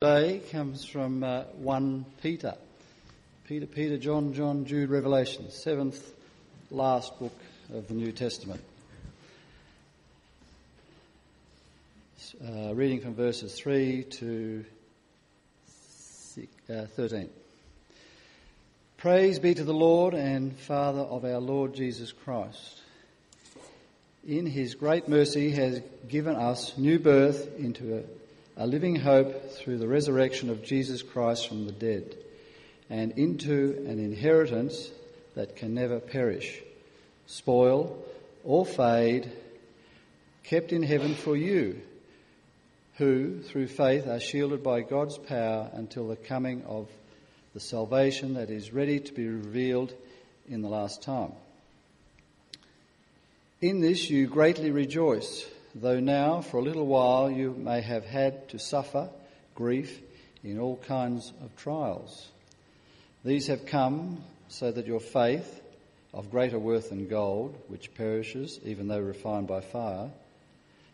today comes from uh, 1 Peter. Peter, Peter, John, John, Jude, Revelation, seventh last book of the New Testament. Uh, reading from verses 3 to uh, 13. Praise be to the Lord and Father of our Lord Jesus Christ. In his great mercy has given us new birth into a a living hope through the resurrection of Jesus Christ from the dead, and into an inheritance that can never perish, spoil, or fade, kept in heaven for you, who, through faith, are shielded by God's power until the coming of the salvation that is ready to be revealed in the last time. In this you greatly rejoice though now for a little while you may have had to suffer grief in all kinds of trials. These have come so that your faith, of greater worth than gold, which perishes even though refined by fire,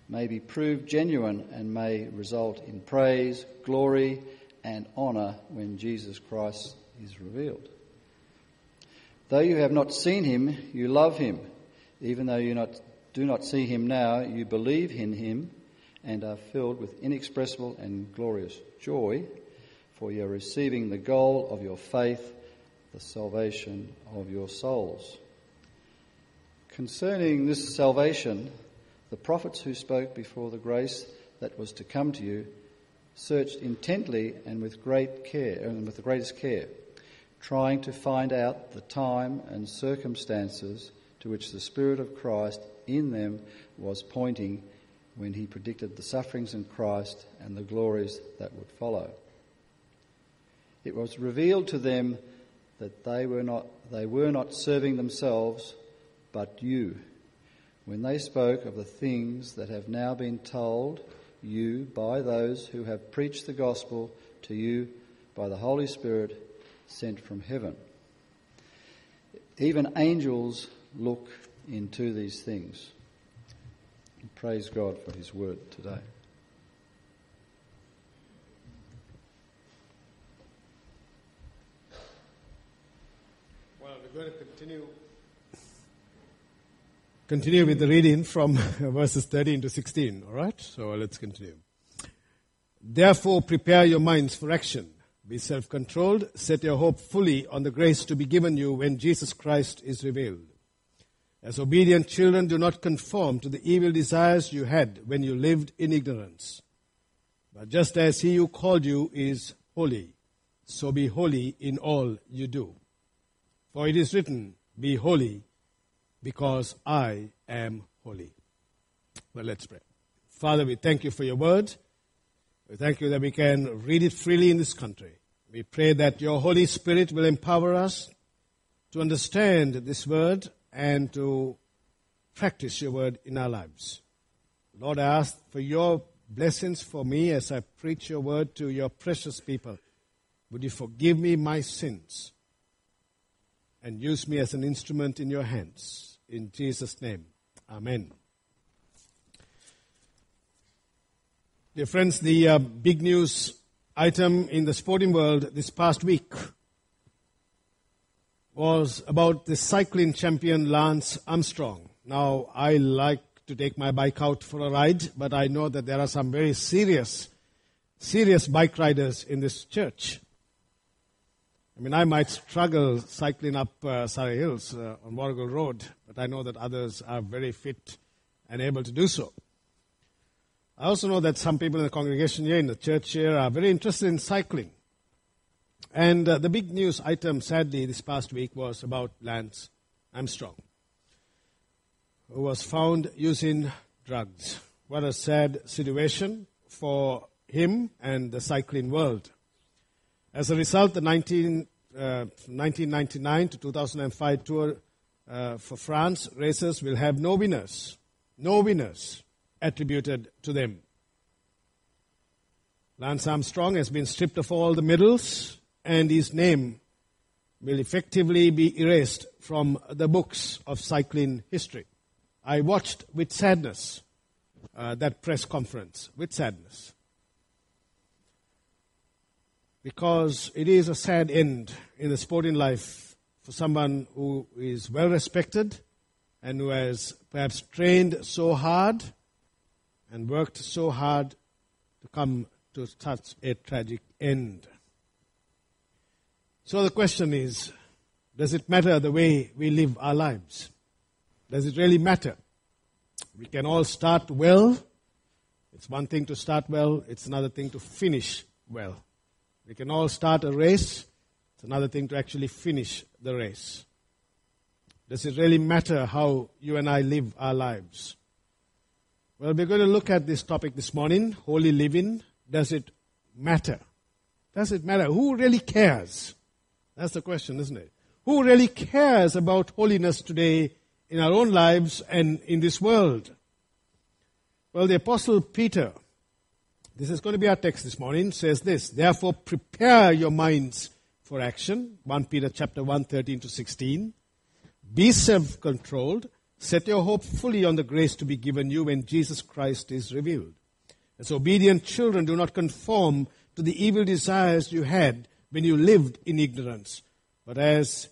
may be proved genuine and may result in praise, glory, and honour when Jesus Christ is revealed. Though you have not seen him, you love him, even though you not do not see him now, you believe in him and are filled with inexpressible and glorious joy, for you are receiving the goal of your faith, the salvation of your souls. Concerning this salvation, the prophets who spoke before the grace that was to come to you searched intently and with great care and with the greatest care, trying to find out the time and circumstances to which the Spirit of Christ in them was pointing when he predicted the sufferings in Christ and the glories that would follow. It was revealed to them that they were not, they were not serving themselves, but you, when they spoke of the things that have now been told you by those who have preached the gospel to you by the Holy Spirit sent from heaven. Even angels look into these things. And praise God for His word today. Well, we're going to continue. Continue with the reading from verses 13 to 16, all right? So uh, let's continue. Therefore, prepare your minds for action. Be self controlled. Set your hope fully on the grace to be given you when Jesus Christ is revealed. As obedient children, do not conform to the evil desires you had when you lived in ignorance. But just as he who called you is holy, so be holy in all you do. For it is written, Be holy, because I am holy. Well, let's pray. Father, we thank you for your word. We thank you that we can read it freely in this country. We pray that your Holy Spirit will empower us to understand this word and to practice your word in our lives. Lord, I ask for your blessings for me as I preach your word to your precious people. Would you forgive me my sins and use me as an instrument in your hands? In Jesus' name, Amen. Dear friends, the uh, big news item in the sporting world this past week was about the cycling champion Lance Armstrong. Now, I like to take my bike out for a ride, but I know that there are some very serious, serious bike riders in this church. I mean, I might struggle cycling up uh, Surrey Hills uh, on Warrigal Road, but I know that others are very fit and able to do so. I also know that some people in the congregation here, in the church here, are very interested in cycling. And uh, the big news item, sadly, this past week was about Lance Armstrong, who was found using drugs. What a sad situation for him and the cycling world. As a result, the 19, uh, 1999 to 2005 tour uh, for France races will have no winners, no winners attributed to them. Lance Armstrong has been stripped of all the medals and his name will effectively be erased from the books of cycling history. I watched with sadness uh, that press conference, with sadness. because it is a sad end in the sporting life for someone who is well respected and who has perhaps trained so hard and worked so hard to come to such a tragic end. So the question is, does it matter the way we live our lives? Does it really matter? We can all start well. It's one thing to start well, it's another thing to finish well. We can all start a race, it's another thing to actually finish the race. Does it really matter how you and I live our lives? Well, we're going to look at this topic this morning holy living. Does it matter? Does it matter? Who really cares? That's the question, isn't it? Who really cares about holiness today in our own lives and in this world? Well, the Apostle Peter, this is going to be our text this morning, says this Therefore, prepare your minds for action. 1 Peter chapter 1, 13 to 16. Be self controlled. Set your hope fully on the grace to be given you when Jesus Christ is revealed. As obedient children, do not conform to the evil desires you had when you lived in ignorance. But as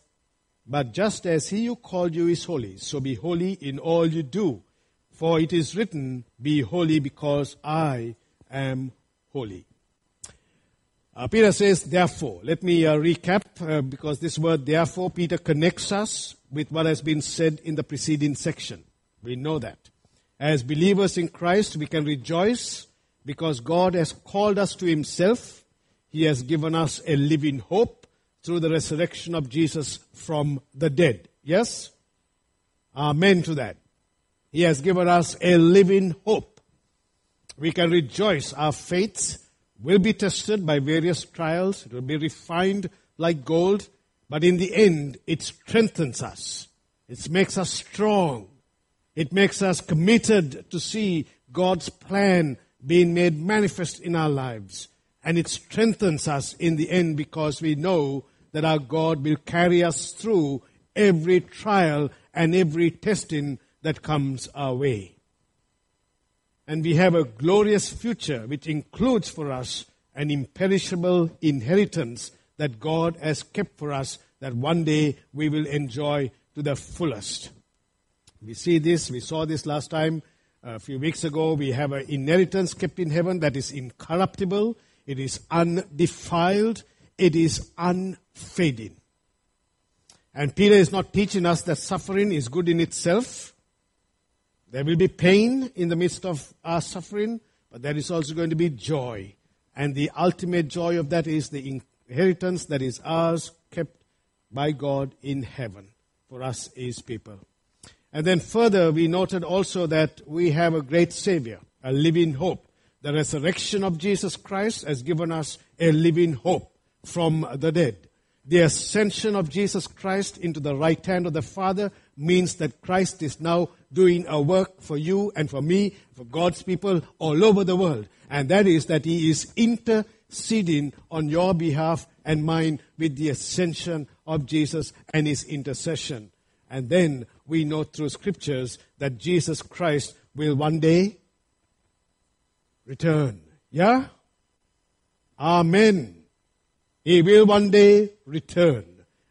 but just as he who called you is holy, so be holy in all you do. For it is written, Be holy because I am holy. Uh, Peter says, therefore. Let me uh, recap uh, because this word, therefore, Peter connects us with what has been said in the preceding section. We know that. As believers in Christ, we can rejoice because God has called us to Himself he has given us a living hope through the resurrection of Jesus from the dead. Yes? Amen to that. He has given us a living hope. We can rejoice. Our faith will be tested by various trials. It will be refined like gold. But in the end, it strengthens us. It makes us strong. It makes us committed to see God's plan being made manifest in our lives. And it strengthens us in the end because we know that our God will carry us through every trial and every testing that comes our way. And we have a glorious future which includes for us an imperishable inheritance that God has kept for us that one day we will enjoy to the fullest. We see this, we saw this last time a few weeks ago. We have an inheritance kept in heaven that is incorruptible it is undefiled. It is unfading. And Peter is not teaching us that suffering is good in itself. There will be pain in the midst of our suffering, but there is also going to be joy. And the ultimate joy of that is the inheritance that is ours, kept by God in heaven for us as people. And then further, we noted also that we have a great Savior, a living hope. The resurrection of Jesus Christ has given us a living hope from the dead. The ascension of Jesus Christ into the right hand of the Father means that Christ is now doing a work for you and for me, for God's people all over the world. And that is that He is interceding on your behalf and mine with the ascension of Jesus and His intercession. And then we know through scriptures that Jesus Christ will one day return. Yeah? Amen. He will one day return.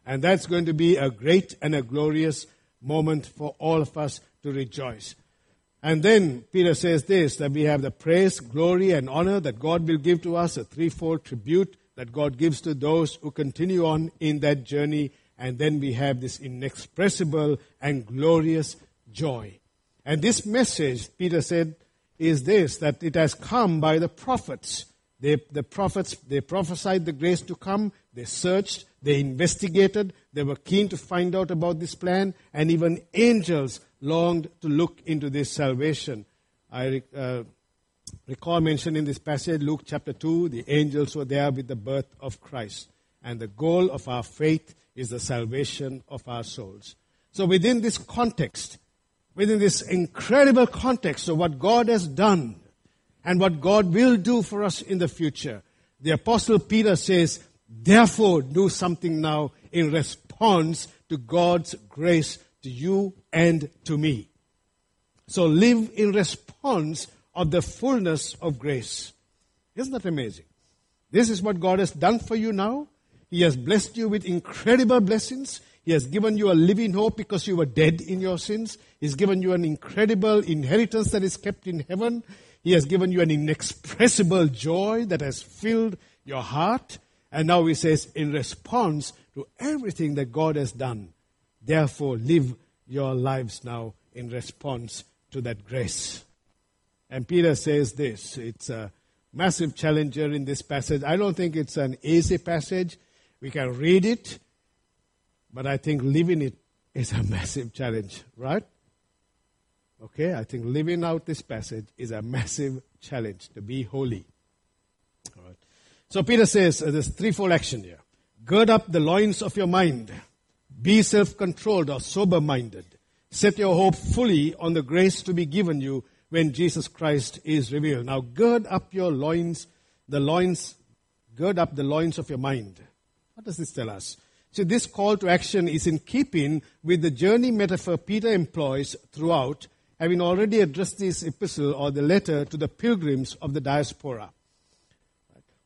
And that's going to be a great and a glorious moment for all of us to rejoice. And then Peter says this that we have the praise, glory, and honor that God will give to us, a threefold tribute that God gives to those who continue on in that journey. And then we have this inexpressible and glorious joy. And this message, Peter said, is this that it has come by the prophets. They, the prophets, they prophesied the grace to come, they searched, they investigated, they were keen to find out about this plan, and even angels longed to look into this salvation. I uh, recall mentioned in this passage, Luke chapter 2, the angels were there with the birth of Christ. And the goal of our faith is the salvation of our souls. So within this context, within this incredible context of what God has done and what God will do for us in the future, the Apostle Peter says, therefore do something now in response to God's grace to you and to me. So live in response of the fullness of grace. Isn't that amazing? This is what God has done for you now. He has blessed you with incredible blessings. He has given you a living hope because you were dead in your sins. He's given you an incredible inheritance that is kept in heaven. He has given you an inexpressible joy that has filled your heart. And now he says, in response to everything that God has done, therefore live your lives now in response to that grace. And Peter says this it's a massive challenger in this passage. I don't think it's an easy passage. We can read it, but I think living it is a massive challenge, right? Okay, I think living out this passage is a massive challenge to be holy. All right. So Peter says uh, there's threefold action here. Gird up the loins of your mind. Be self-controlled or sober-minded. Set your hope fully on the grace to be given you when Jesus Christ is revealed. Now gird up your loins, the loins, gird up the loins of your mind. What does this tell us? See, this call to action is in keeping with the journey metaphor Peter employs throughout, having already addressed this epistle or the letter to the pilgrims of the diaspora.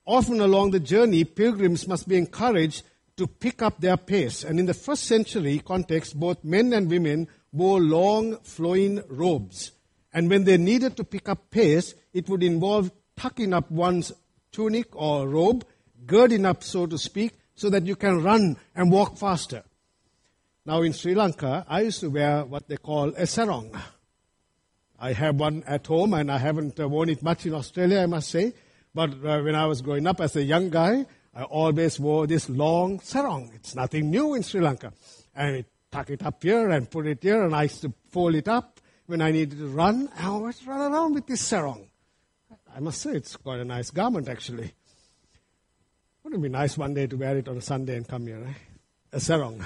Often along the journey, pilgrims must be encouraged to pick up their pace. And in the first century context, both men and women wore long flowing robes. And when they needed to pick up pace, it would involve tucking up one's tunic or robe, girding up, so to speak, so that you can run and walk faster. Now in Sri Lanka, I used to wear what they call a sarong. I have one at home and I haven't uh, worn it much in Australia, I must say. But uh, when I was growing up as a young guy, I always wore this long sarong. It's nothing new in Sri Lanka. And I tuck it up here and put it here and I used to fold it up when I needed to run. I always run around with this sarong. I must say it's quite a nice garment actually. Wouldn't it be nice one day to wear it on a Sunday and come here, eh? A sarong.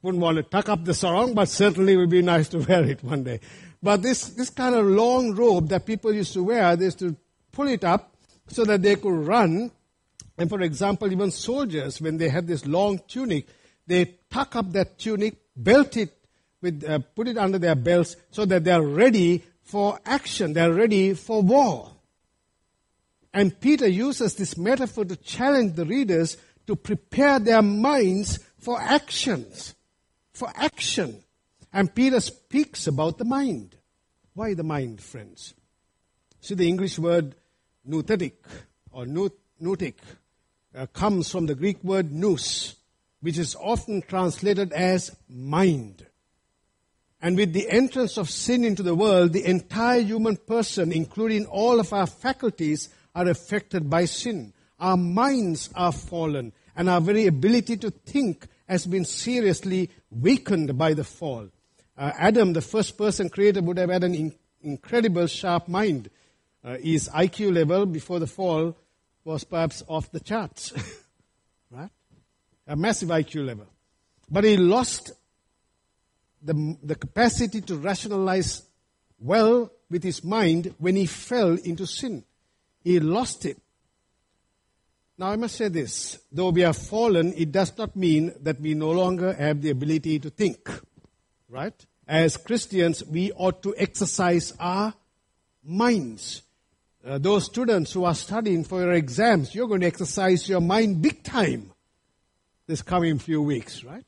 Wouldn't want to tuck up the sarong, but certainly it would be nice to wear it one day. But this, this kind of long robe that people used to wear, they used to pull it up so that they could run. And for example, even soldiers, when they had this long tunic, they tuck up that tunic, belt it, with, uh, put it under their belts so that they are ready for action. They are ready for war. And Peter uses this metaphor to challenge the readers to prepare their minds for actions. For action. And Peter speaks about the mind. Why the mind, friends? See, the English word nouthetic or noutic uh, comes from the Greek word nous, which is often translated as mind. And with the entrance of sin into the world, the entire human person, including all of our faculties, are affected by sin. Our minds are fallen, and our very ability to think has been seriously weakened by the fall. Uh, Adam, the first person created, would have had an in- incredible sharp mind. Uh, his IQ level before the fall was perhaps off the charts. right? A massive IQ level. But he lost the, the capacity to rationalize well with his mind when he fell into sin. He lost it. Now I must say this, though we have fallen, it does not mean that we no longer have the ability to think. Right? As Christians, we ought to exercise our minds. Uh, those students who are studying for your exams, you're going to exercise your mind big time this coming few weeks, right?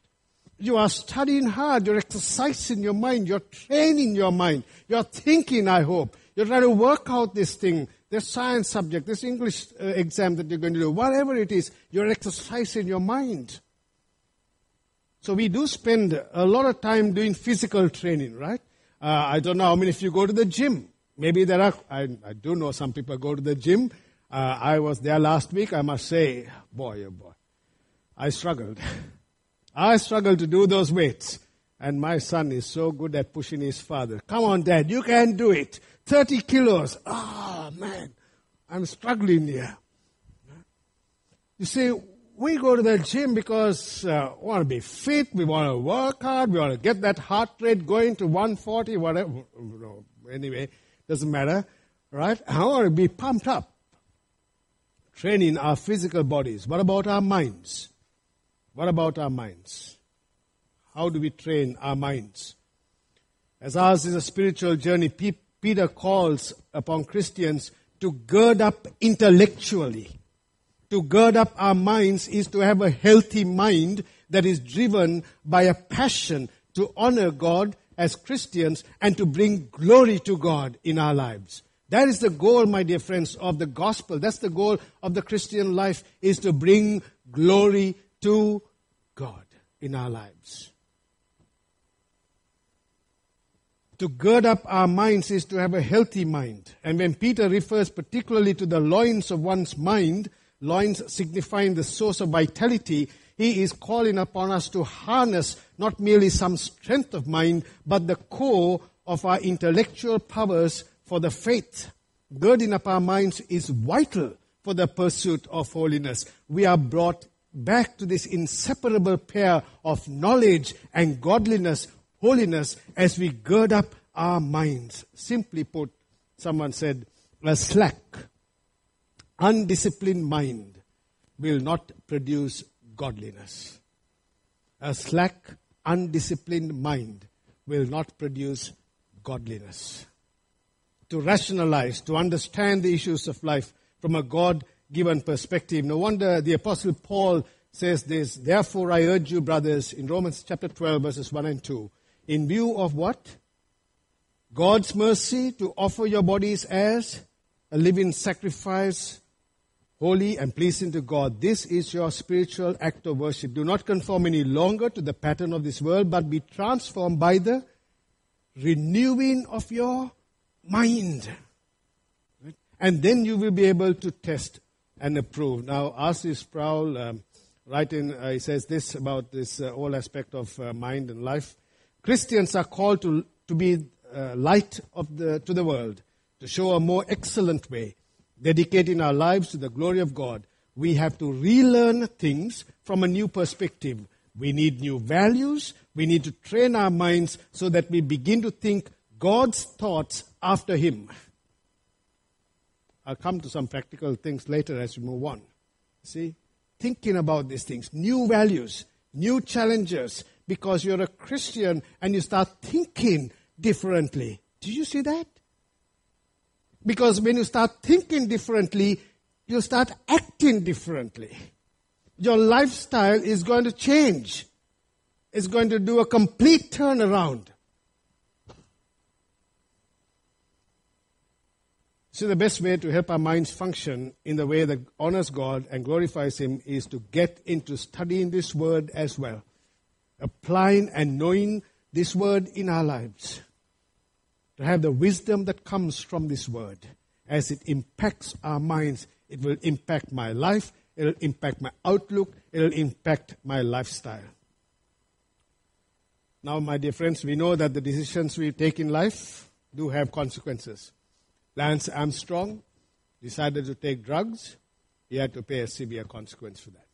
You are studying hard, you're exercising your mind, you're training your mind, you're thinking, I hope. You're trying to work out this thing this science subject, this English uh, exam that you're going to do, whatever it is, you're exercising your mind. So we do spend a lot of time doing physical training, right? Uh, I don't know how many of you go to the gym. Maybe there are, I, I do know some people go to the gym. Uh, I was there last week. I must say, boy, oh boy, I struggled. I struggled to do those weights. And my son is so good at pushing his father. Come on, dad, you can do it. 30 kilos. Ah, oh, man, I'm struggling here. You see, we go to the gym because uh, we want to be fit, we want to work hard, we want to get that heart rate going to 140, whatever. Anyway, doesn't matter, right? I want to be pumped up. Training our physical bodies. What about our minds? What about our minds? How do we train our minds? As ours is a spiritual journey, Peter calls upon Christians to gird up intellectually. To gird up our minds is to have a healthy mind that is driven by a passion to honor God as Christians and to bring glory to God in our lives. That is the goal, my dear friends, of the gospel. That's the goal of the Christian life is to bring glory to God in our lives. To gird up our minds is to have a healthy mind. And when Peter refers particularly to the loins of one's mind, loins signifying the source of vitality, he is calling upon us to harness not merely some strength of mind, but the core of our intellectual powers for the faith. Girding up our minds is vital for the pursuit of holiness. We are brought back to this inseparable pair of knowledge and godliness, holiness, as we gird up our minds. Simply put, someone said, a slack, undisciplined mind will not produce godliness. A slack, undisciplined mind will not produce godliness. To rationalize, to understand the issues of life from a God given perspective. No wonder the Apostle Paul says this, Therefore I urge you, brothers, in Romans chapter 12, verses 1 and 2, in view of what? God's mercy to offer your bodies as a living sacrifice, holy and pleasing to God. This is your spiritual act of worship. Do not conform any longer to the pattern of this world, but be transformed by the renewing of your mind. And then you will be able to test and approve. Now, R.C. Sproul, um, writing, uh, he says this about this uh, whole aspect of uh, mind and life. Christians are called to, to be uh, light of the, to the world, to show a more excellent way dedicating our lives to the glory of God, we have to relearn things from a new perspective. We need new values. We need to train our minds so that we begin to think God's thoughts after Him. I'll come to some practical things later as we move on. See? Thinking about these things, new values, new challenges, because you're a Christian and you start thinking differently. Do you see that? Because when you start thinking differently, you start acting differently. Your lifestyle is going to change. It's going to do a complete turnaround. So, the best way to help our minds function in the way that honors God and glorifies Him is to get into studying this word as well, applying and knowing this word in our lives to have the wisdom that comes from this word. As it impacts our minds, it will impact my life, it will impact my outlook, it will impact my lifestyle. Now, my dear friends, we know that the decisions we take in life do have consequences. Lance Armstrong decided to take drugs, he had to pay a severe consequence for that.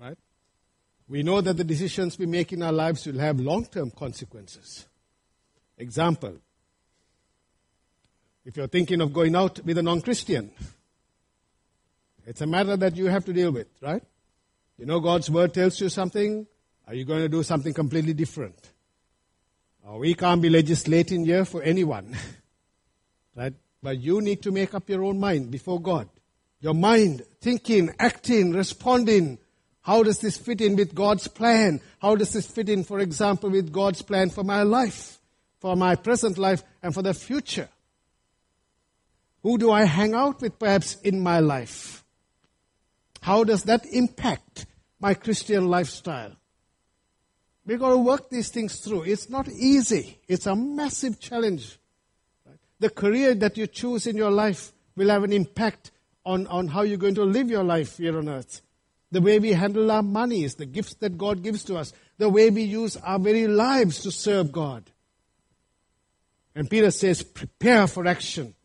Right? We know that the decisions we make in our lives will have long term consequences. Example if you're thinking of going out with a non Christian, it's a matter that you have to deal with, right? You know, God's word tells you something. Are you going to do something completely different? Oh, we can't be legislating here for anyone, right? But you need to make up your own mind before God. Your mind, thinking, acting, responding. How does this fit in with God's plan? How does this fit in, for example, with God's plan for my life? for my present life and for the future? Who do I hang out with perhaps in my life? How does that impact my Christian lifestyle? We've got to work these things through. It's not easy. It's a massive challenge. The career that you choose in your life will have an impact on, on how you're going to live your life here on earth. The way we handle our monies, the gifts that God gives to us, the way we use our very lives to serve God. And Peter says, prepare for action.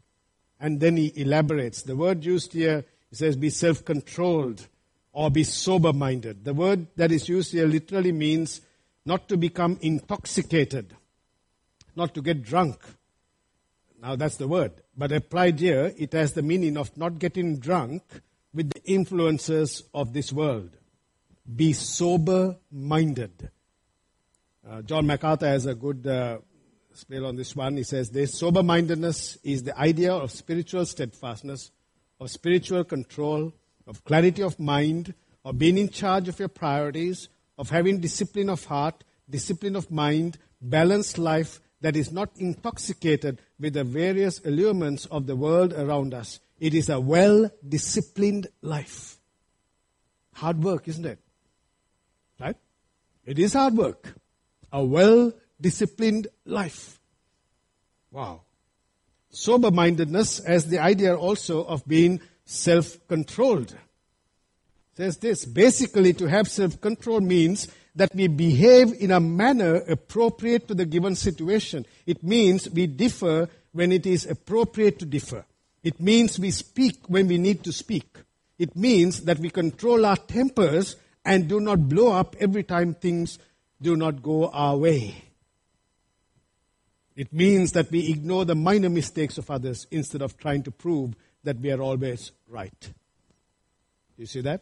And then he elaborates. The word used here, he says, be self controlled or be sober minded. The word that is used here literally means not to become intoxicated, not to get drunk. Now that's the word. But applied here, it has the meaning of not getting drunk with the influences of this world. Be sober minded. Uh, John MacArthur has a good uh, spell on this one. He says this sober mindedness is the idea of spiritual steadfastness, of spiritual control, of clarity of mind, of being in charge of your priorities, of having discipline of heart, discipline of mind, balanced life that is not intoxicated with the various allurements of the world around us. It is a well disciplined life. Hard work, isn't it? Right? It is hard work. A well disciplined life. Wow. Sober mindedness as the idea also of being self controlled. Says this basically, to have self control means that we behave in a manner appropriate to the given situation. It means we differ when it is appropriate to differ. It means we speak when we need to speak. It means that we control our tempers and do not blow up every time things do not go our way. It means that we ignore the minor mistakes of others instead of trying to prove that we are always right. Do you see that?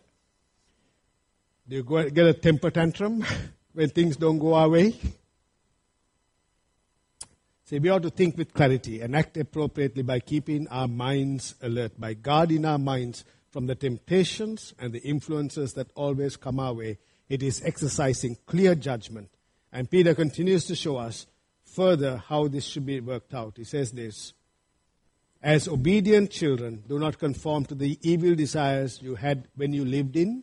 Do you get a temper tantrum when things don't go our way? See, we ought to think with clarity and act appropriately by keeping our minds alert, by guarding our minds from the temptations and the influences that always come our way. It is exercising clear judgment. And Peter continues to show us further how this should be worked out. He says this As obedient children, do not conform to the evil desires you had when you lived in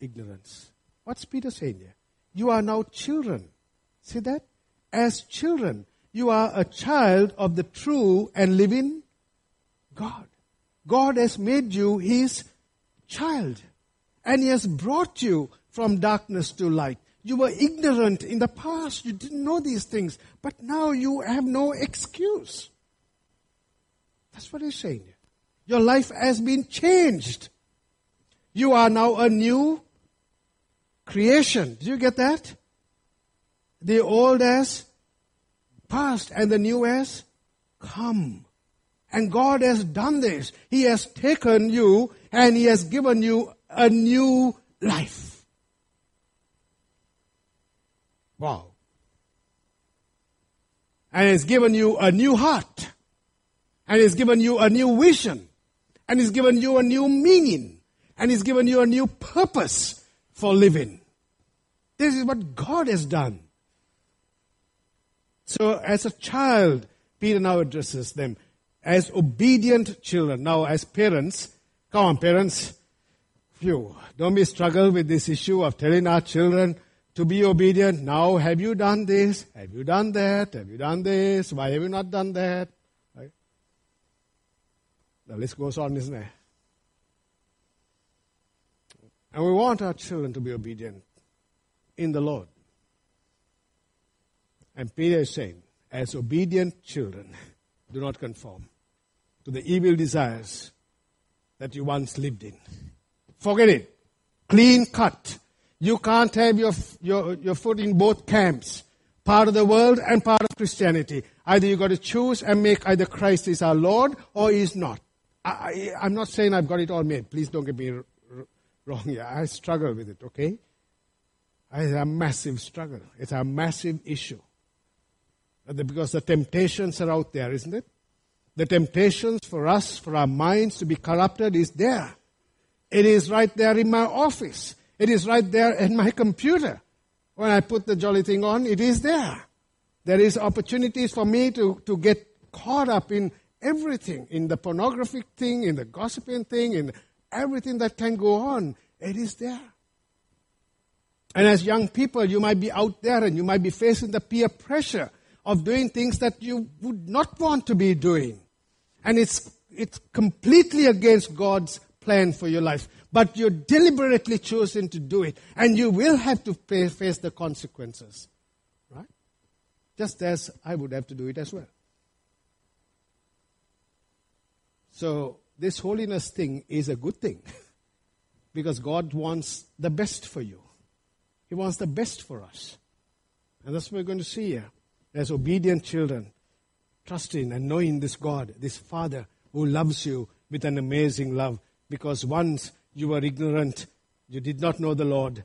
ignorance. What's Peter saying here? You are now children. See that? As children, you are a child of the true and living God. God has made you his child. And he has brought you from darkness to light. You were ignorant in the past. You didn't know these things. But now you have no excuse. That's what he's saying. Your life has been changed. You are now a new creation. Do you get that? The old has passed and the new has come. And God has done this. He has taken you and He has given you a new life. Wow. And He's given you a new heart. And He's given you a new vision. And He's given you a new meaning. And He's given you a new purpose for living. This is what God has done. So, as a child, Peter now addresses them as obedient children. Now, as parents, come on, parents, phew, don't we struggle with this issue of telling our children to be obedient? Now, have you done this? Have you done that? Have you done this? Why have you not done that? Right? The list goes on, isn't it? And we want our children to be obedient in the Lord. And Peter is saying, as obedient children, do not conform to the evil desires that you once lived in. Forget it. Clean cut. You can't have your, your, your foot in both camps. Part of the world and part of Christianity. Either you've got to choose and make either Christ is our Lord or is not. I, am not saying I've got it all made. Please don't get me wrong here. I struggle with it, okay? It's a massive struggle. It's a massive issue. Uh, because the temptations are out there, isn't it? The temptations for us, for our minds to be corrupted is there. It is right there in my office. It is right there in my computer. When I put the jolly thing on, it is there. There is opportunities for me to, to get caught up in everything, in the pornographic thing, in the gossiping thing, in everything that can go on. It is there. And as young people, you might be out there and you might be facing the peer pressure of doing things that you would not want to be doing. And it's, it's completely against God's plan for your life. But you're deliberately choosing to do it. And you will have to pay, face the consequences. Right? Just as I would have to do it as well. So, this holiness thing is a good thing. because God wants the best for you. He wants the best for us. And that's what we're going to see here. As obedient children, trusting and knowing this God, this Father who loves you with an amazing love. Because once you were ignorant, you did not know the Lord,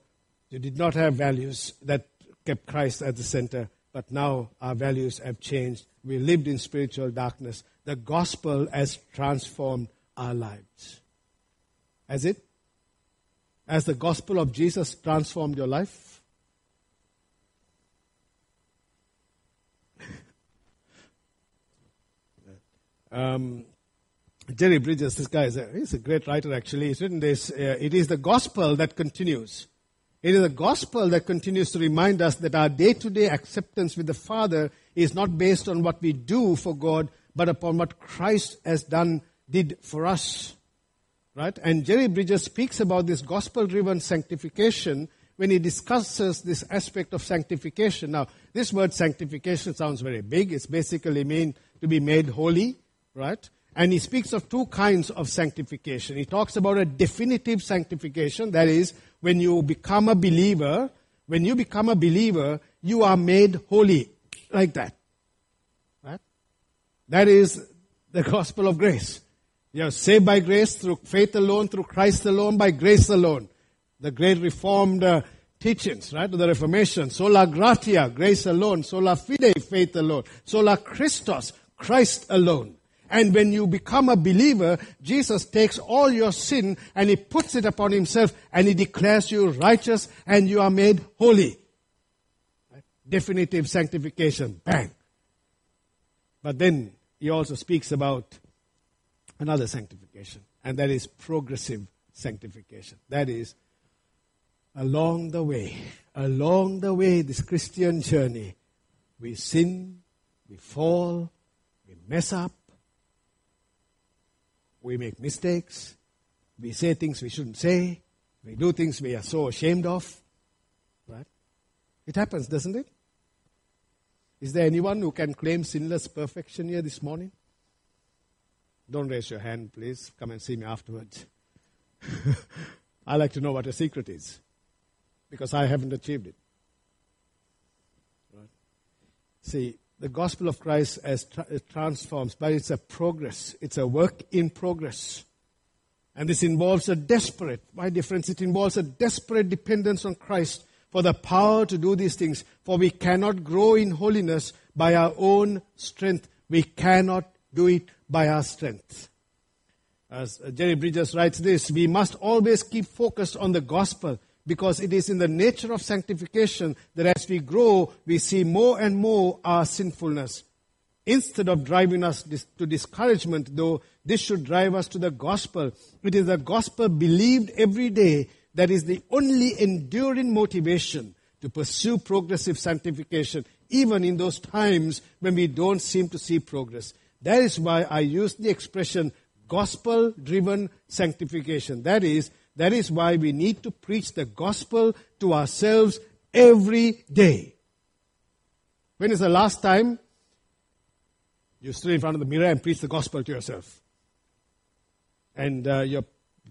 you did not have values that kept Christ at the center. but now our values have changed. We lived in spiritual darkness. The gospel has transformed our lives. Has it? Has the gospel of Jesus transformed your life? Um, Jerry Bridges, this guy is a, he's a great writer actually. He's written this. Uh, it is the gospel that continues. It is the gospel that continues to remind us that our day to day acceptance with the Father is not based on what we do for God, but upon what Christ has done, did for us. Right? And Jerry Bridges speaks about this gospel driven sanctification when he discusses this aspect of sanctification. Now, this word sanctification sounds very big. It's basically mean to be made holy, right? And he speaks of two kinds of sanctification. He talks about a definitive sanctification, that is, when you become a believer, when you become a believer, you are made holy. Like that. Right? That is the gospel of grace. You are saved by grace through faith alone, through Christ alone, by grace alone. The great reformed uh, teachings, right, of the Reformation. Sola gratia, grace alone. Sola fide, faith alone. Sola Christos, Christ alone. And when you become a believer, Jesus takes all your sin and he puts it upon himself and he declares you righteous and you are made holy. Definitive sanctification. Bang. But then he also speaks about another sanctification, and that is progressive sanctification. That is, along the way, along the way, this Christian journey, we sin, we fall, we mess up, we make mistakes. We say things we shouldn't say. We do things we are so ashamed of. Right? It happens, doesn't it? Is there anyone who can claim sinless perfection here this morning? Don't raise your hand, please. Come and see me afterwards. I like to know what your secret is because I haven't achieved it. Right? See, the gospel of Christ as tra- transforms, but it's a progress. It's a work in progress. And this involves a desperate, by difference, it involves a desperate dependence on Christ for the power to do these things. For we cannot grow in holiness by our own strength. We cannot do it by our strength. As Jerry Bridges writes this, we must always keep focused on the gospel because it is in the nature of sanctification that as we grow, we see more and more our sinfulness. Instead of driving us to discouragement, though, this should drive us to the gospel. It is the gospel believed every day that is the only enduring motivation to pursue progressive sanctification, even in those times when we don't seem to see progress. That is why I use the expression gospel driven sanctification. That is, that is why we need to preach the gospel to ourselves every day. When is the last time you stood in front of the mirror and preached the gospel to yourself? And uh, your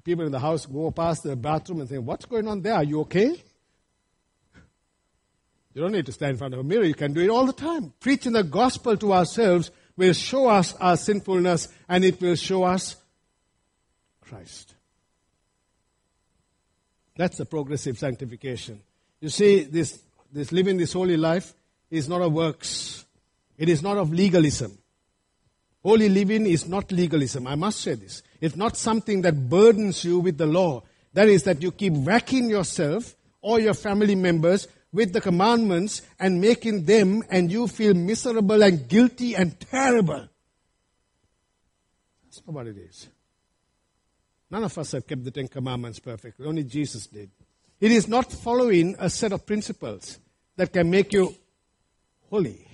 people in the house go past the bathroom and say, What's going on there? Are you okay? You don't need to stand in front of a mirror. You can do it all the time. Preaching the gospel to ourselves will show us our sinfulness and it will show us Christ. That's the progressive sanctification. You see, this, this living this holy life is not of works. It is not of legalism. Holy living is not legalism. I must say this. It's not something that burdens you with the law. That is, that you keep whacking yourself or your family members with the commandments and making them and you feel miserable and guilty and terrible. That's not what it is. None of us have kept the Ten Commandments perfectly. Only Jesus did. It is not following a set of principles that can make you holy.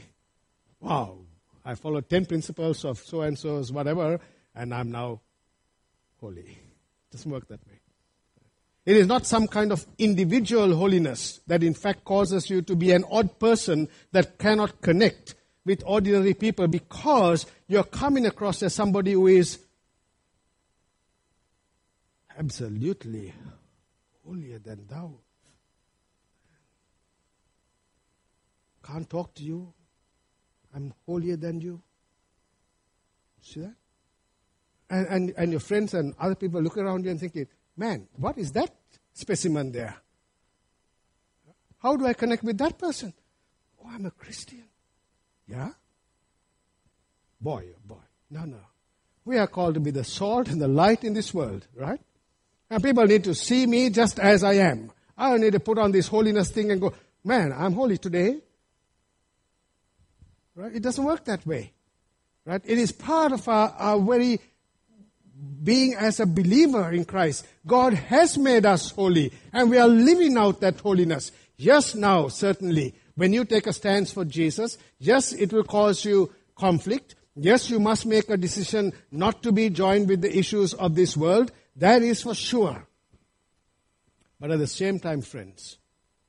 Wow, I followed 10 principles of so and so's whatever, and I'm now holy. It doesn't work that way. It is not some kind of individual holiness that in fact causes you to be an odd person that cannot connect with ordinary people because you're coming across as somebody who is absolutely holier than thou. Can't talk to you. I'm holier than you. See that? And, and, and your friends and other people look around you and thinking, man, what is that specimen there? How do I connect with that person? Oh, I'm a Christian. Yeah? Boy, oh boy. No, no. We are called to be the salt and the light in this world, right? And people need to see me just as I am. I don't need to put on this holiness thing and go, man, I'm holy today. Right? It doesn't work that way. Right? It is part of our, our very being as a believer in Christ. God has made us holy and we are living out that holiness. Yes, now, certainly, when you take a stance for Jesus, yes, it will cause you conflict. Yes, you must make a decision not to be joined with the issues of this world. That is for sure. But at the same time, friends,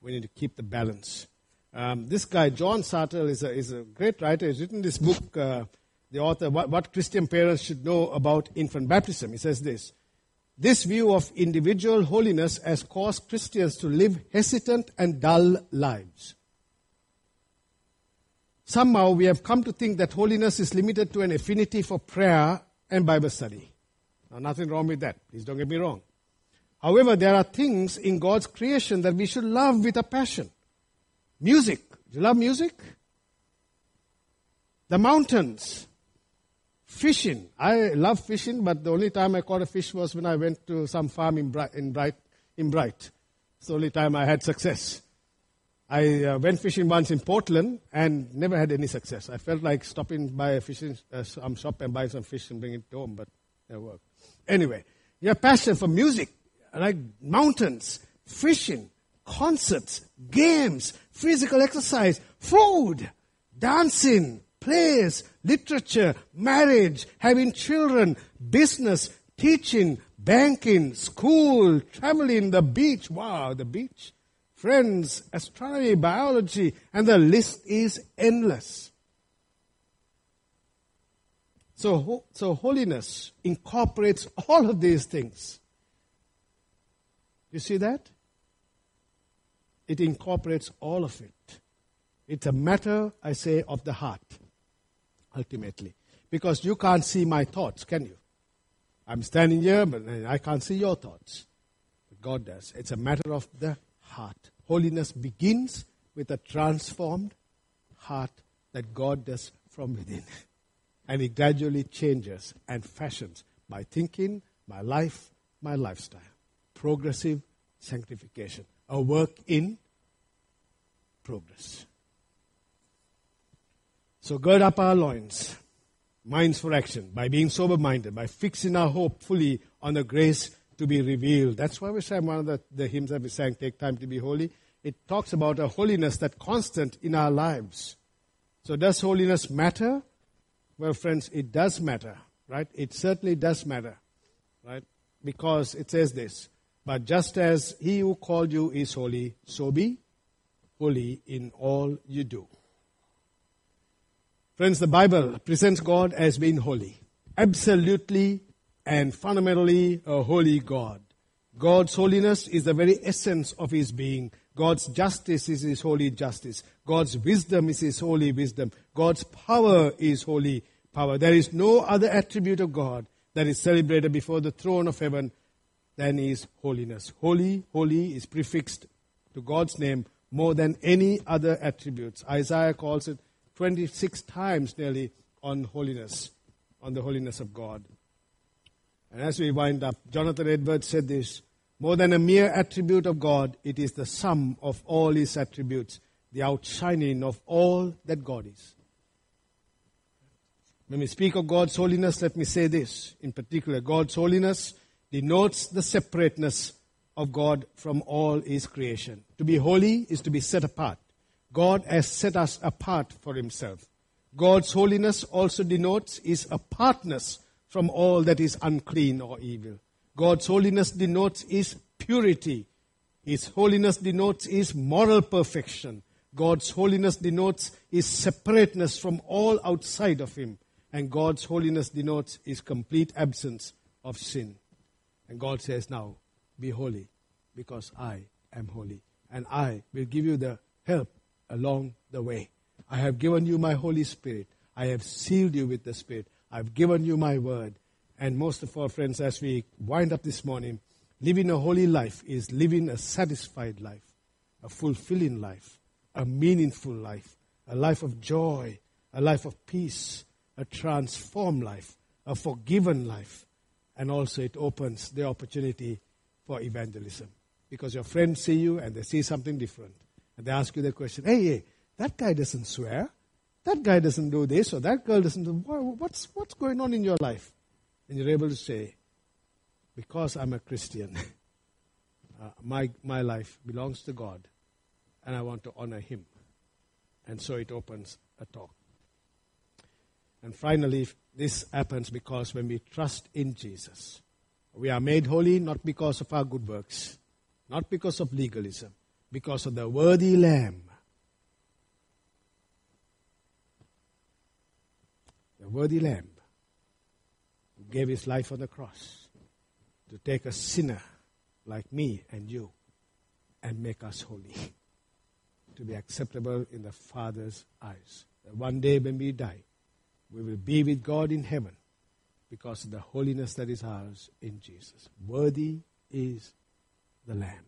we need to keep the balance. Um, this guy, John Sartelle, is a, is a great writer. He's written this book, uh, the author, what, what Christian parents should know about infant baptism. He says this This view of individual holiness has caused Christians to live hesitant and dull lives. Somehow we have come to think that holiness is limited to an affinity for prayer and Bible study. Now, nothing wrong with that. Please don't get me wrong. However, there are things in God's creation that we should love with a passion. Music. Do you love music? The mountains. Fishing. I love fishing, but the only time I caught a fish was when I went to some farm in Bright. In Bright, in Bright. It's the only time I had success. I uh, went fishing once in Portland and never had any success. I felt like stopping by a fishing uh, some shop and buying some fish and bringing it home, but it worked. Anyway, your passion for music, like mountains, fishing, concerts, games, physical exercise, food, dancing, plays, literature, marriage, having children, business, teaching, banking, school, traveling, the beach. Wow, the beach friends, astronomy, biology, and the list is endless. So, so holiness incorporates all of these things. You see that? It incorporates all of it. It's a matter, I say, of the heart, ultimately. Because you can't see my thoughts, can you? I'm standing here, but I can't see your thoughts. But God does. It's a matter of the heart. Holiness begins with a transformed heart that God does from within. And it gradually changes and fashions my thinking, my life, my lifestyle. Progressive sanctification. A work in progress. So gird up our loins, minds for action, by being sober minded, by fixing our hope fully on the grace to be revealed. That's why we sang one of the, the hymns that we sang, Take Time to Be Holy. It talks about a holiness that constant in our lives. So does holiness matter? Well, friends, it does matter, right? It certainly does matter, right? Because it says this, but just as he who called you is holy, so be holy in all you do. Friends, the Bible presents God as being holy. Absolutely and fundamentally a holy God. God's holiness is the very essence of his being. God's justice is his holy justice. God's wisdom is his holy wisdom. God's power is holy power. There is no other attribute of God that is celebrated before the throne of heaven than his holiness. Holy, holy is prefixed to God's name more than any other attributes. Isaiah calls it 26 times nearly on holiness, on the holiness of God. And as we wind up, Jonathan Edwards said this more than a mere attribute of God, it is the sum of all his attributes, the outshining of all that God is. When we speak of God's holiness, let me say this in particular God's holiness denotes the separateness of God from all his creation. To be holy is to be set apart. God has set us apart for himself. God's holiness also denotes his apartness from all that is unclean or evil. God's holiness denotes his purity. His holiness denotes his moral perfection. God's holiness denotes his separateness from all outside of him. And God's holiness denotes his complete absence of sin. And God says, Now, be holy, because I am holy. And I will give you the help along the way. I have given you my Holy Spirit. I have sealed you with the Spirit. I've given you my word. And most of our friends, as we wind up this morning, living a holy life is living a satisfied life, a fulfilling life, a meaningful life, a life of joy, a life of peace, a transformed life, a forgiven life. And also, it opens the opportunity for evangelism. Because your friends see you and they see something different. And they ask you the question hey, hey, that guy doesn't swear. That guy doesn't do this or that girl doesn't do what's what's going on in your life? And you're able to say, because I'm a Christian, uh, my, my life belongs to God and I want to honor Him. And so it opens a talk. And finally, this happens because when we trust in Jesus, we are made holy not because of our good works, not because of legalism, because of the worthy Lamb. The worthy Lamb who gave his life on the cross to take a sinner like me and you and make us holy, to be acceptable in the Father's eyes. One day when we die, we will be with God in heaven because of the holiness that is ours in Jesus. Worthy is the Lamb.